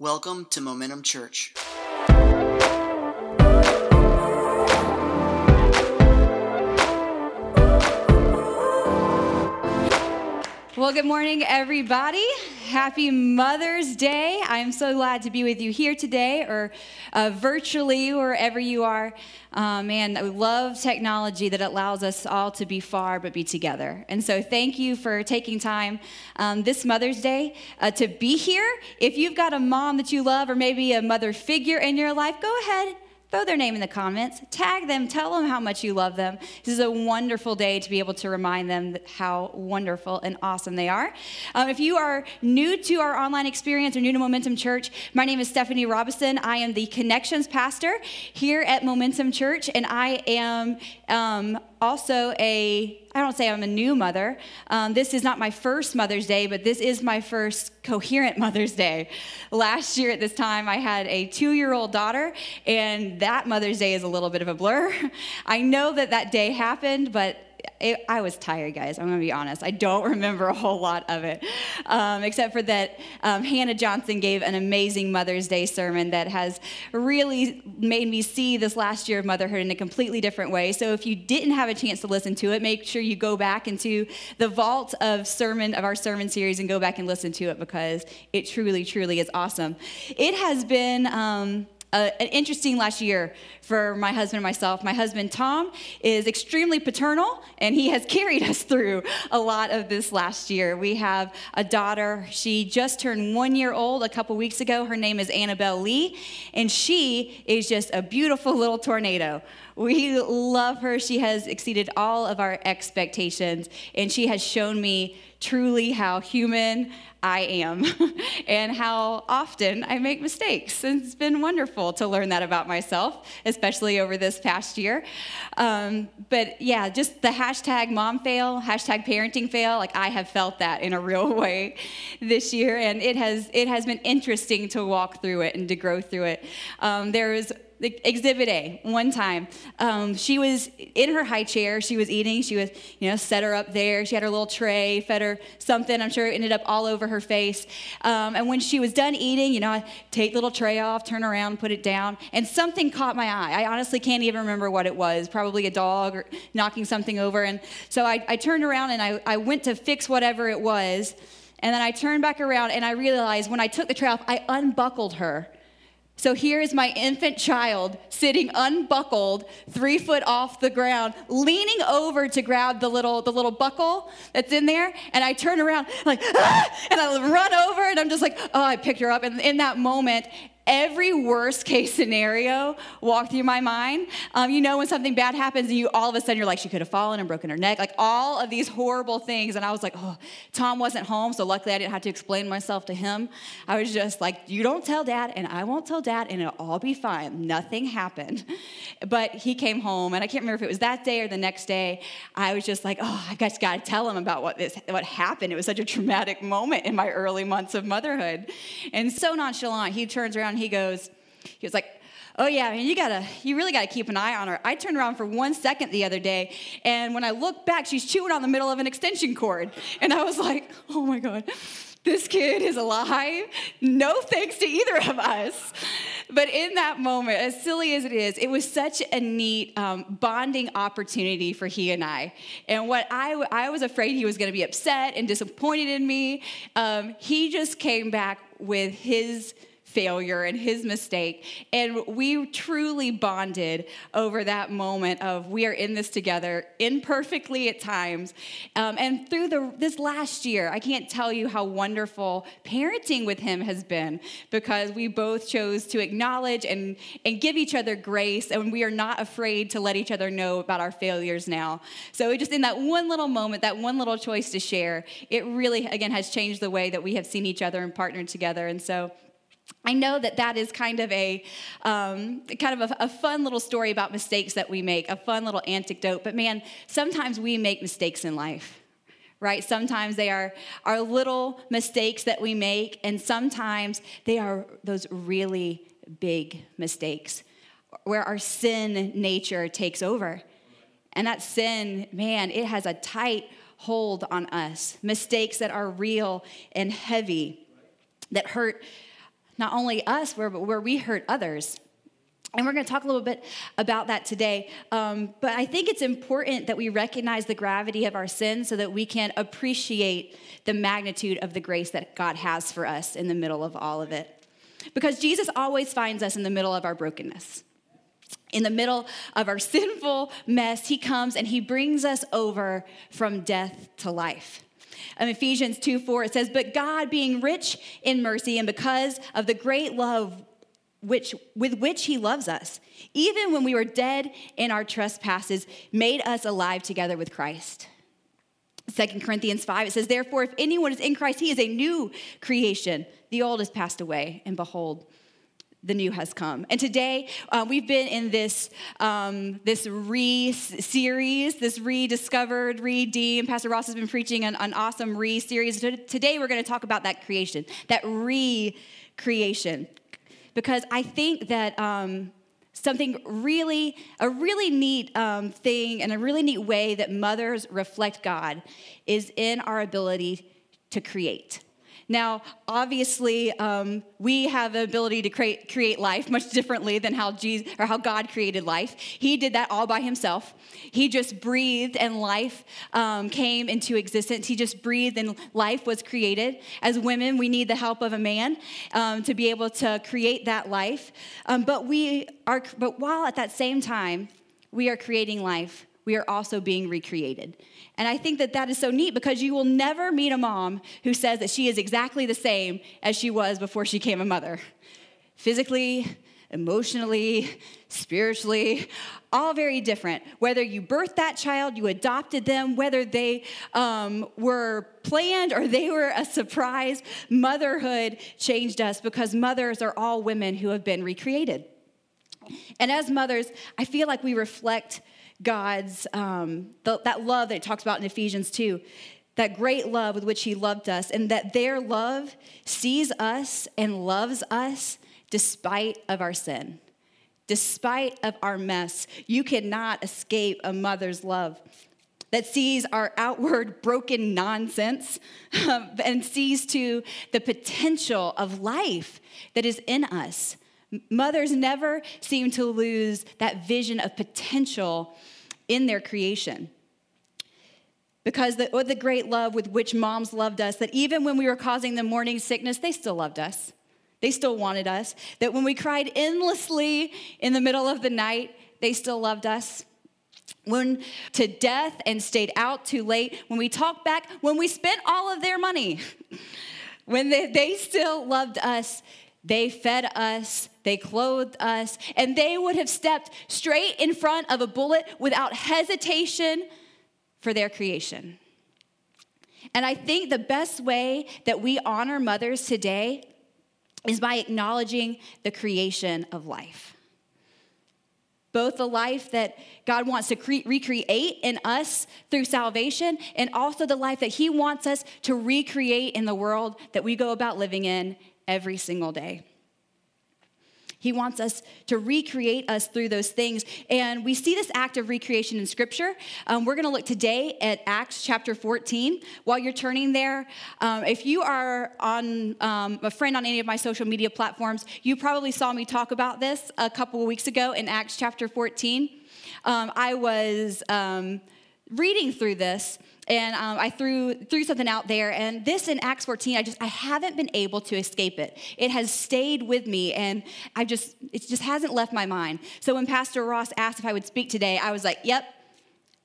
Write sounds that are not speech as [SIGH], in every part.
Welcome to Momentum Church. Well, good morning, everybody. Happy Mother's Day. I'm so glad to be with you here today or uh, virtually, wherever you are. Um, man, I love technology that allows us all to be far but be together. And so, thank you for taking time um, this Mother's Day uh, to be here. If you've got a mom that you love or maybe a mother figure in your life, go ahead throw their name in the comments, tag them, tell them how much you love them. This is a wonderful day to be able to remind them how wonderful and awesome they are. Um, if you are new to our online experience or new to Momentum Church, my name is Stephanie Robinson. I am the Connections Pastor here at Momentum Church, and I am um, also a I don't say I'm a new mother. Um, this is not my first Mother's Day, but this is my first coherent [LAUGHS] Mother's Day. Last year at this time, I had a two year old daughter, and that Mother's Day is a little bit of a blur. [LAUGHS] I know that that day happened, but it, I was tired, guys. I'm gonna be honest. I don't [LAUGHS] remember a whole lot of it, um, except for that um, Hannah Johnson gave an amazing Mother's Day sermon that has really made me see this last year of motherhood in a completely different way. So if you didn't have a chance to listen to it, make sure you go back into the vault of sermon of our sermon series and go back and listen to it because it truly, truly is awesome. It has been. Um, uh, an interesting last year for my husband and myself. My husband, Tom, is extremely paternal, and he has [LAUGHS] carried us through a lot of this last year. We have a daughter. She just turned one year old a couple weeks ago. Her name is Annabelle Lee, and she is just a beautiful little tornado. We love her. She has exceeded all of our expectations, and she has shown me truly how human I am [LAUGHS] and how often I make mistakes. And it's been wonderful to learn that about myself, especially over this past year. Um, but yeah, just the hashtag mom fail, hashtag parenting fail, like I have felt that in a real [LAUGHS] way this year. And it has, it has been interesting to walk through it and to grow through it. Um, exhibit A, one time, um, she was in her high chair. She was eating. She was, you know, set her up there. She had her little tray, fed her something. I'm sure it ended up all over her face. Um, and when she was done eating, you know, I take the little tray off, turn around, put it down, and something caught my eye. I honestly can't even remember what it was. Probably a dog knocking something over. And so I, I turned around and I, I went to fix whatever it was. And then I turned back around and I realized when I took the tray off, I unbuckled her so here is my infant child sitting unbuckled, three foot off the ground, leaning over to grab the little, the little buckle that's in there. And I turn around, like, ah! and I run over, and I'm just like, oh, I picked her up. And in that moment, every worst case [LAUGHS] scenario walk through my mind. Um, you know, when something bad happens and you all of a sudden you're like, she could have fallen and broken her neck, like all of these horrible things. And I was like, oh, Tom wasn't home, so luckily I didn't have to explain myself to him. I was just like, you don't tell dad, and I won't tell dad, and it'll all be fine. Nothing happened. [LAUGHS] But he came home, and I can't remember if it was that day or the next day. I was just like, oh, I just got to tell him about what this, what happened. It was such a traumatic moment in my early months of motherhood. And so nonchalant, he turns around he goes, he was like, oh yeah, you gotta, you really gotta keep an eye on her. I turned around for one second the other day, and when I looked back, she's chewing on the middle of an extension cord. And I was like, oh my God, this kid is alive. No thanks to either of us. But in that moment, as silly as it is, it was such a neat um, bonding opportunity for he and I. And what I, I was afraid he was gonna be upset and disappointed in me, um, he just came back with his failure and his mistake. And we truly bonded over that moment of we are in this together, imperfectly at times. Um, and through the, this last year, I can't tell you how wonderful parenting with him has been because we both chose to acknowledge and, and give each other grace, and we are not afraid to let each other know about our failures now. So, just in that one little moment, that one little choice to share, it really, again, has changed the way that we have seen each other and partnered together. And so, I know that that is kind of a um, kind of a, a, fun little story about mistakes that we make, a fun little anecdote. But man, sometimes we make mistakes in life, right? Sometimes they are our little mistakes that we make, and sometimes they are those really big mistakes where our sin nature takes over. And that sin, man, it has a tight hold on us. Mistakes that are real and heavy, that hurt not only us, where, but where we hurt others. And we're going to talk a little bit about that today. Um, but I think it's important that we recognize the gravity of our sin so that we can appreciate the magnitude of the grace that God has for us in the middle of all of it. Because Jesus always finds us in the middle of our brokenness. In the middle of our [LAUGHS] sinful mess, he comes and he brings us over from death to life. In Ephesians 2 4, it says, But God, being rich in mercy, and because of the great love which, with which he loves us, even when we were dead in our trespasses, made us alive together with Christ. 2 Corinthians 5, it says, Therefore, if anyone is in Christ, he is a new creation. The old has passed away, and behold, the new has come. And today uh, we've been in this um, this re series, this rediscovered, redeemed. Pastor Ross has been preaching an, an awesome re series. Today we're going to talk about that creation, that re creation, because I think that um, something really, a really neat um, thing and a really neat way that mothers reflect God is in our ability to create. Now, obviously, um, we have the ability to create, create life much differently than how Jesus or how God created life. He did that all by himself. He just breathed, and life um, came into existence. He just breathed, and life was created. As women, we need the help of a man um, to be able to create that life. Um, but we are, but while at that same time we are creating life, we are also being recreated. And I think that that is so neat because you will never meet a mom who says that she is exactly the same as she was before she became a mother. Physically, emotionally, spiritually, all very different. Whether you birthed that child, you adopted them, whether they um, were planned or they were a surprise, motherhood changed us because mothers are all women who have been recreated. And as mothers, I feel like we reflect God's, um, the, that love that it talks about in Ephesians 2, that great love with which He loved us, and that their love sees us and loves us despite of our sin. Despite of our mess, you cannot escape a mother's love that sees our outward broken nonsense [LAUGHS] and sees to the potential of life that is in us. Mothers never seem to lose that vision of potential in their creation. Because the, the great love with which moms loved us, that even when we were causing them morning sickness, they still loved us. They still wanted us. That when we cried endlessly in the middle of the night, they still loved us. When to death and stayed out too late, when we talked back, when we spent all of their money, [LAUGHS] when they, they still loved us, they fed us, they clothed us, and they would have stepped straight in front of a bullet without hesitation for their creation. And I think the best way that we honor mothers today is by acknowledging the creation of life. Both the life that God wants to cre- recreate in us through salvation, and also the life that He wants us to recreate in the world that we go about living in every single day. He wants us to recreate us through those things. And we see this act of recreation in Scripture. Um, we're going to look today at Acts chapter 14. While you're turning there, um, if you are on um, a friend on any of my social media platforms, you probably saw me talk about this a couple of weeks ago in Acts chapter 14. Um, I was um, reading through this and um, I threw threw something out there. And this in Acts 14, I just I haven't been able to escape it. It has stayed with me, and I just it just hasn't left my mind. So when Pastor Ross asked if I would speak today, I was like, "Yep,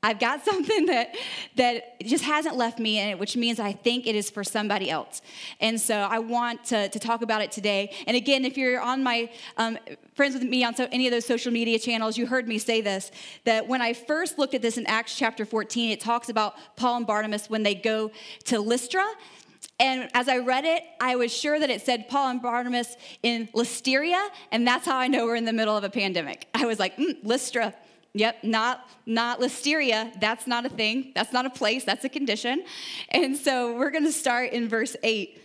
I've got [LAUGHS] something that that just hasn't left me in it, which means I think it is for somebody else. And so I want to, to talk about it today. And again, if you're on my um, friends with me on so, any of those social media channels, you heard me say this that when I first looked at this in Acts chapter 14, it talks about Paul and Barnabas when they go to Lystra. And as I read it, I was sure that it said Paul and Barnabas in Listeria, and that's how I know we're in the middle of a pandemic. I was like, mm, Lystra, Yep, not not listeria. That's not a thing. That's not a place. That's a condition. And so we're going to start in verse 8.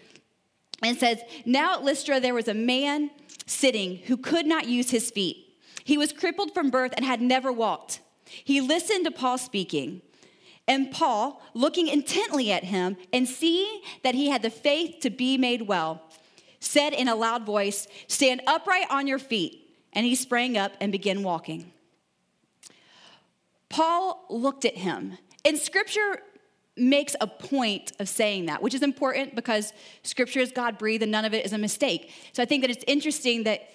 And says, "Now at Lystra there was a man sitting who could not use his feet. He was crippled from birth and had never walked. He listened to Paul speaking. And Paul, looking intently at him and seeing that he had the faith to be made well, said in a loud voice, Stand upright on your feet. And he sprang up and began walking. Paul looked at him. And scripture makes a point of saying that, which is important because scripture is God breathed and none of it is a mistake. So I think that it's interesting that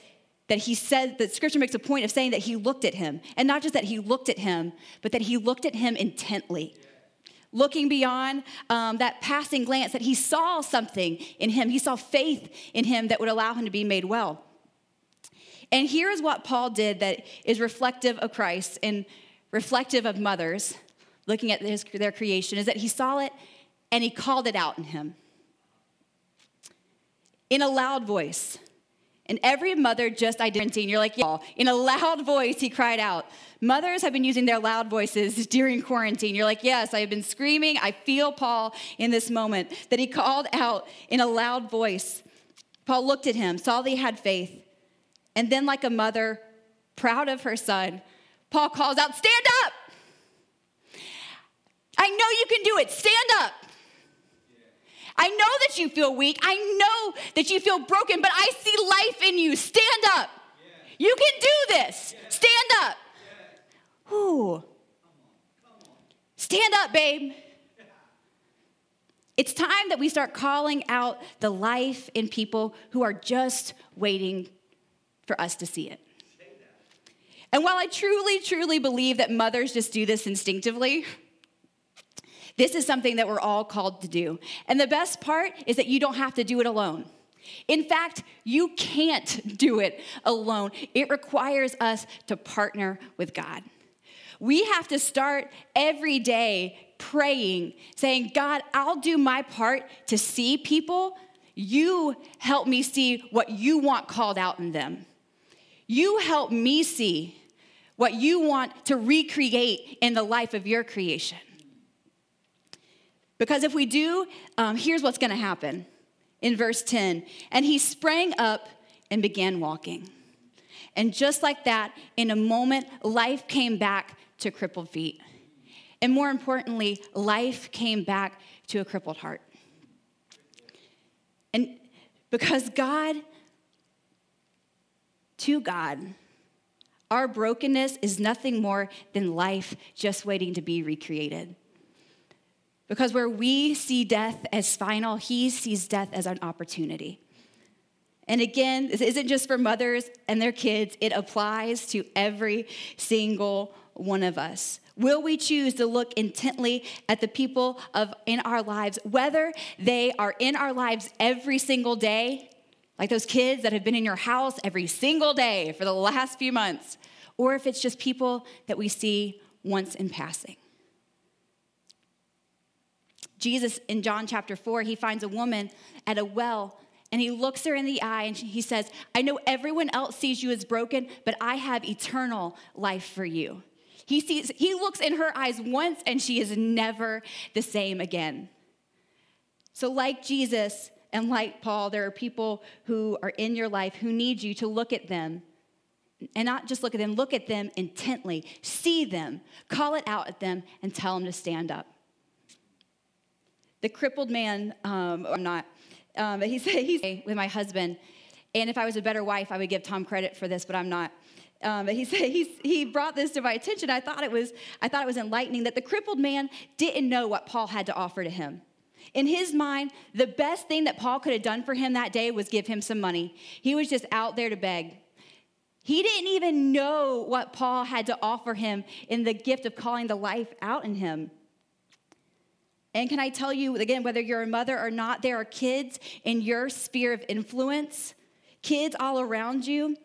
that he said that scripture makes a point of saying that he looked at him and not just that he looked at him but that he looked at him intently looking beyond um, that passing glance that he saw something in him he saw faith in him that would allow him to be made well and here is what paul did that is reflective of christ and reflective of mothers looking at his, their creation is that he saw it and he called it out in him in a loud voice. And every mother just identified, you're like, yeah. In a loud voice, he cried out. Mothers have been using their loud voices during quarantine. You're like, yes, I have been screaming. I feel Paul in this moment that he called out in a loud voice. Paul looked at him, saw that he had faith, and then, like a mother proud of her son, Paul calls out, Stand up! I know you can do it. Stand up. I know that you feel weak. I know that you feel broken, but I see life in you. Stand up. You can do this. Stand up. Ooh. Stand up, babe. It's time that we start calling out the life in people who are just waiting for us to see it. And while I truly, truly believe that mothers just do this instinctively, this is something that we're all called to do. And the best part is that you don't have to do it alone. In fact, you can't [LAUGHS] do it alone. It requires us to partner with God. We have to start every day praying, saying, God, I'll do my part to see people. You help me see what you want called out in them. You help me see what you want to recreate in the life of your creation. Because if we do, um, here's what's going to happen in verse 10. And he sprang up and began walking. And just like that, in a moment, life came back to crippled feet. And more importantly, life came back to a crippled heart. And because God, to God, our brokenness is nothing more than life just waiting to be recreated. Because where we see death as final, he sees death as an opportunity. And again, this isn't just for mothers and their kids, it applies to every single one of us. Will we choose to look intently at the people of in our lives, whether they are in our lives every single day, like those kids that have been in your house every single day for the last few months, or if it's just people that we see once in passing? Jesus in John chapter 4, he finds a woman at a well and he looks her in the eye and he says, I know everyone else sees you as broken, but I have eternal life for you. He sees, he looks in her eyes once and she is never the same again. So, like Jesus and like Paul, there are people who are in your life who need you to look at them and not just look at them, look at them intently, see them, call it out at them, and tell them to stand up. The crippled man, um, I'm not, um, but he [LAUGHS] said he's with my husband. And if I was a better wife, I would give Tom credit for this, but I'm not. Um, but he [LAUGHS] said he's, he brought this to my attention. I thought it was I thought it was enlightening that the crippled man didn't know what Paul had to offer to him. In his mind, the best thing that Paul could have done for him that day was give him some money. He was just out there to beg. He didn't even know what Paul had to offer him in the gift of calling the life out in him. And can I tell you, again, whether you're a mother or not, there are kids in your sphere of influence, kids all around you,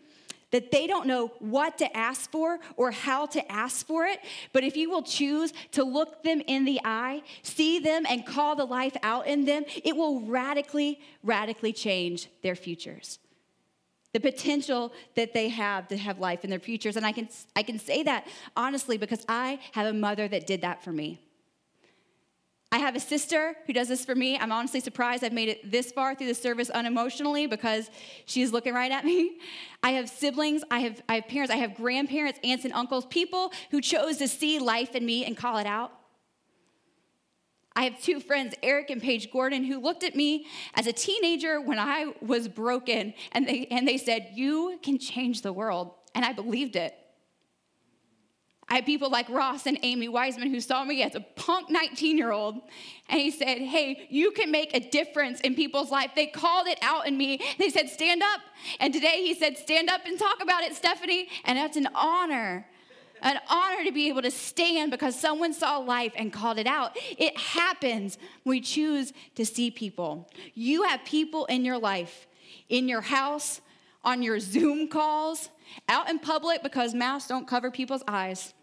that they don't know what to ask for or how to ask for it. But if you will choose to look them in the eye, see them, and call the life out in them, it will radically, radically change their futures. The potential that they have to have life in their futures. And I can, I can say that honestly because I have a mother that did that for me. I have a sister who does this for me. I'm honestly surprised I've made it this far through the service unemotionally because she's looking right at me. [LAUGHS] I have siblings, I have, I have parents, I have grandparents, aunts, and uncles, people who chose to see life in me and call it out. I have two friends, Eric and Paige Gordon, who looked at me as a teenager when I was broken, and they, and they said, You can change the world. And I believed it. I had people like Ross and Amy Wiseman who saw me as a punk 19 year old, and he said, Hey, you can make a difference in people's life. They called it out in me. They said, Stand up. And today he said, Stand up and talk about it, Stephanie. And that's an honor an honor to be able to stand because someone saw life and called it out. It happens when we choose to see people. You have people in your life, in your house, on your Zoom calls, out in public because masks don't cover people's eyes,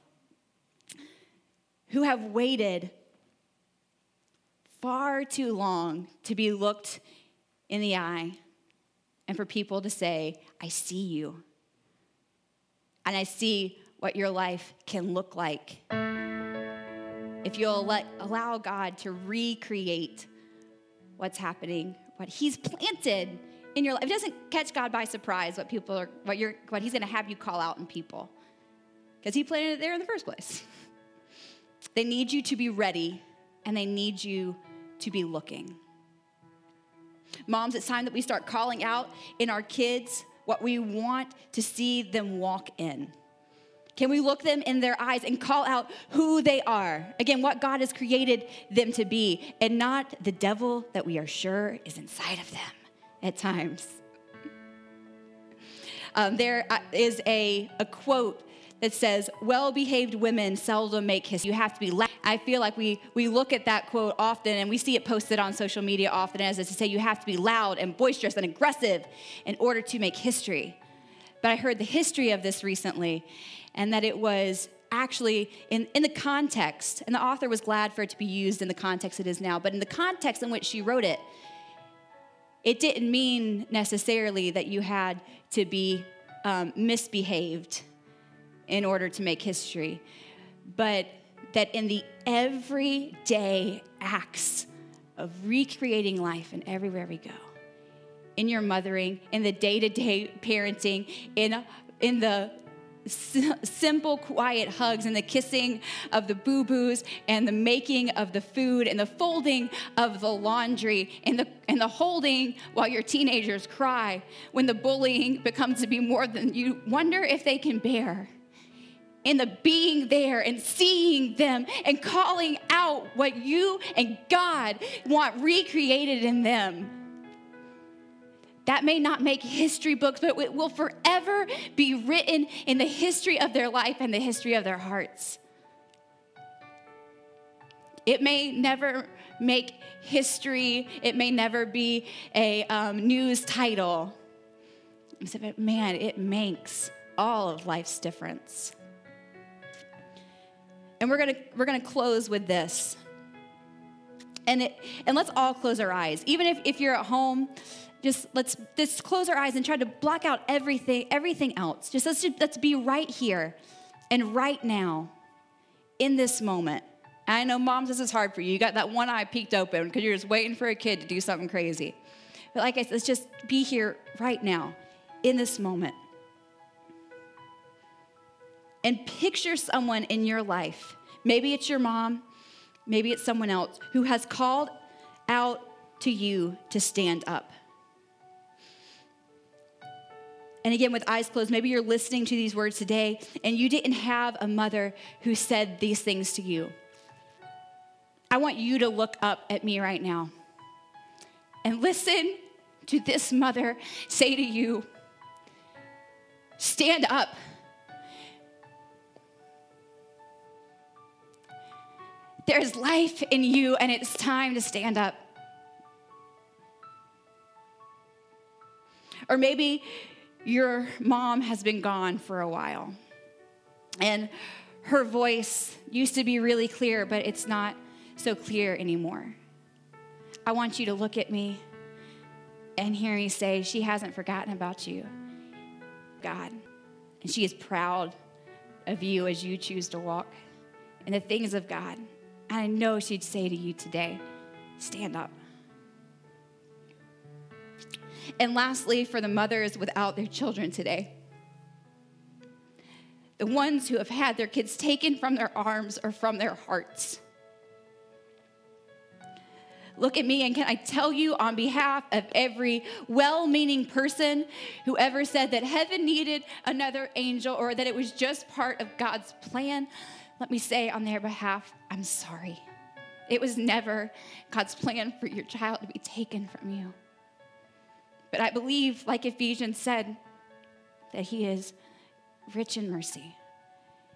who have waited far too long to be looked in the eye and for people to say, I see you. And I see what your life can look like. If you'll let, allow God to recreate what's happening, what He's planted in your life. It doesn't catch God by surprise what people are, what you're, what He's going to have you call out in people, because He planted it there in the first place. [LAUGHS] They need you to be ready, and they need you to be looking. Moms, it's time that we start calling out in our kids what we want to see them walk in. Can we look them in their eyes and call out who they are? Again, what God has created them to be, and not the devil that we are sure is inside of them at times. [LAUGHS] Um, there uh, a, a quote that says, well behaved women seldom make history. You have to be loud. I feel like we, we look at that quote often and we see it posted on social media often as to say you have to be loud and boisterous and aggressive in order to make history. But I heard the history of this recently, and that it was actually in, in the context, and the author was glad for it to be used in the context it is now, but in the context in which she wrote it, it didn't mean necessarily that you had to be um, misbehaved in order to make history, but that in the everyday acts of recreating life and everywhere we go, in your mothering, in the day to day parenting, in, in the simple, quiet hugs and the kissing of the boo boos and the making of the food and the folding of the laundry and the, and the holding while your teenagers cry when the bullying becomes to be more than you wonder if they can bear. In the being there and seeing them and calling out what you and God want recreated in them that may not make history books, but it will forever be written in the history of their life and the history of their hearts. It may never make history, it may never be a um, news title. But man, it makes all of life's difference. And we're gonna, we're gonna close with this. And, it, and let's all close our eyes. Even if, if you're at home, just let's just close our eyes and try to block out everything everything else. Just let's just, let's be right here and right now in this moment. I know moms this is hard for you. You got that one eye peeked open because you're just waiting for a kid to do something crazy. But like i said let's just be here right now in this moment and picture someone in your life maybe it's your mom maybe it's someone else who has called out to you to stand up and again, with eyes closed, maybe you're listening to these words today and you didn't have a mother who said these things to you. I want you to look up at me right now and listen to this mother say to you stand up. There's life in you, and it's time to stand up. Or maybe your mom has been gone for a while. And her voice used to be really clear, but it's not so clear anymore. I want you to look at me and hear me say, She hasn't forgotten about you, God. And she is proud of you as you choose to walk in the things of God. And I know she'd say to you today, Stand up. And lastly, for the mothers without their children today, the ones who have had their kids taken from their arms or from their hearts. look at me and can I tell you on behalf of every well meaning person who ever said that heaven needed another angel or that it was just part of God's plan? Let me say on their behalf, I'm sorry. It was never God's plan for your child to be taken from you. But I believe, like Ephesians said, that He is rich in mercy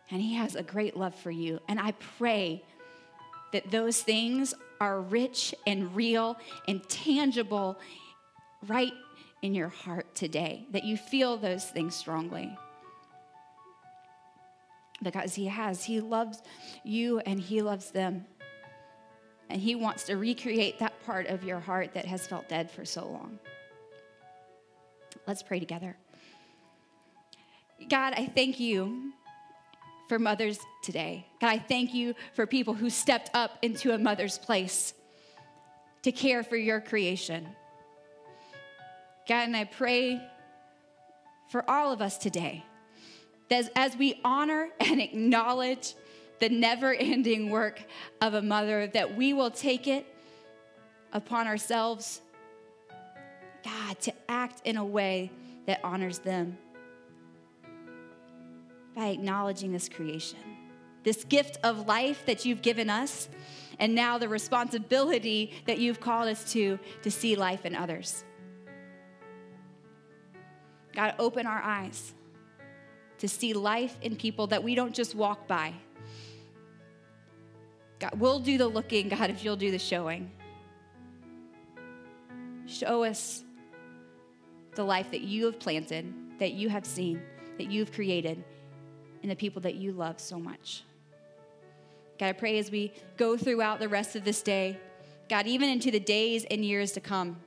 and He has a great love for you. And I pray that those things are rich and real and tangible right in your heart today, that you feel those things strongly. Because He has, He loves you and He loves them. And He wants to recreate that part of your heart that has felt dead for so long. Let's pray together. God, I thank you for mothers today. God, I thank you for people who stepped up into a mother's place to care for your creation. God, and I pray for all of us today that as we honor and acknowledge the never ending work of a mother, that we will take it upon ourselves, God, to act in a way that honors them by acknowledging this creation, this gift of life that you've given us, and now the responsibility that you've called us to to see life in others. God, open our eyes to see life in people that we don't just walk by. God, we'll do the looking, God, if you'll do the showing. Show us the life that you have planted, that you have seen, that you've created, and the people that you love so much. God, I pray as we go throughout the rest of this day, God, even into the days and years to come,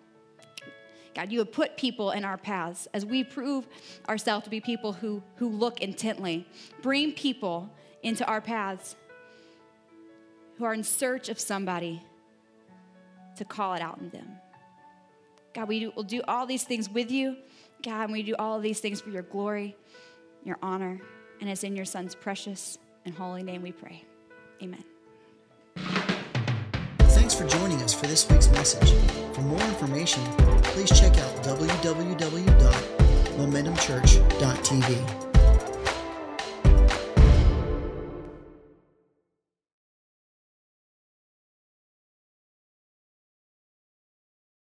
God, you have put people in our paths as we prove ourselves to be people who, who look intently. Bring people into our paths who are in search of somebody to call it out in them. God, we will do all these things with you. God, and we do all these things for your glory, your honor, and it's in your Son's precious and holy name we pray. Amen. Thanks for joining us for this week's message. For more information, please check out www.momentumchurch.tv.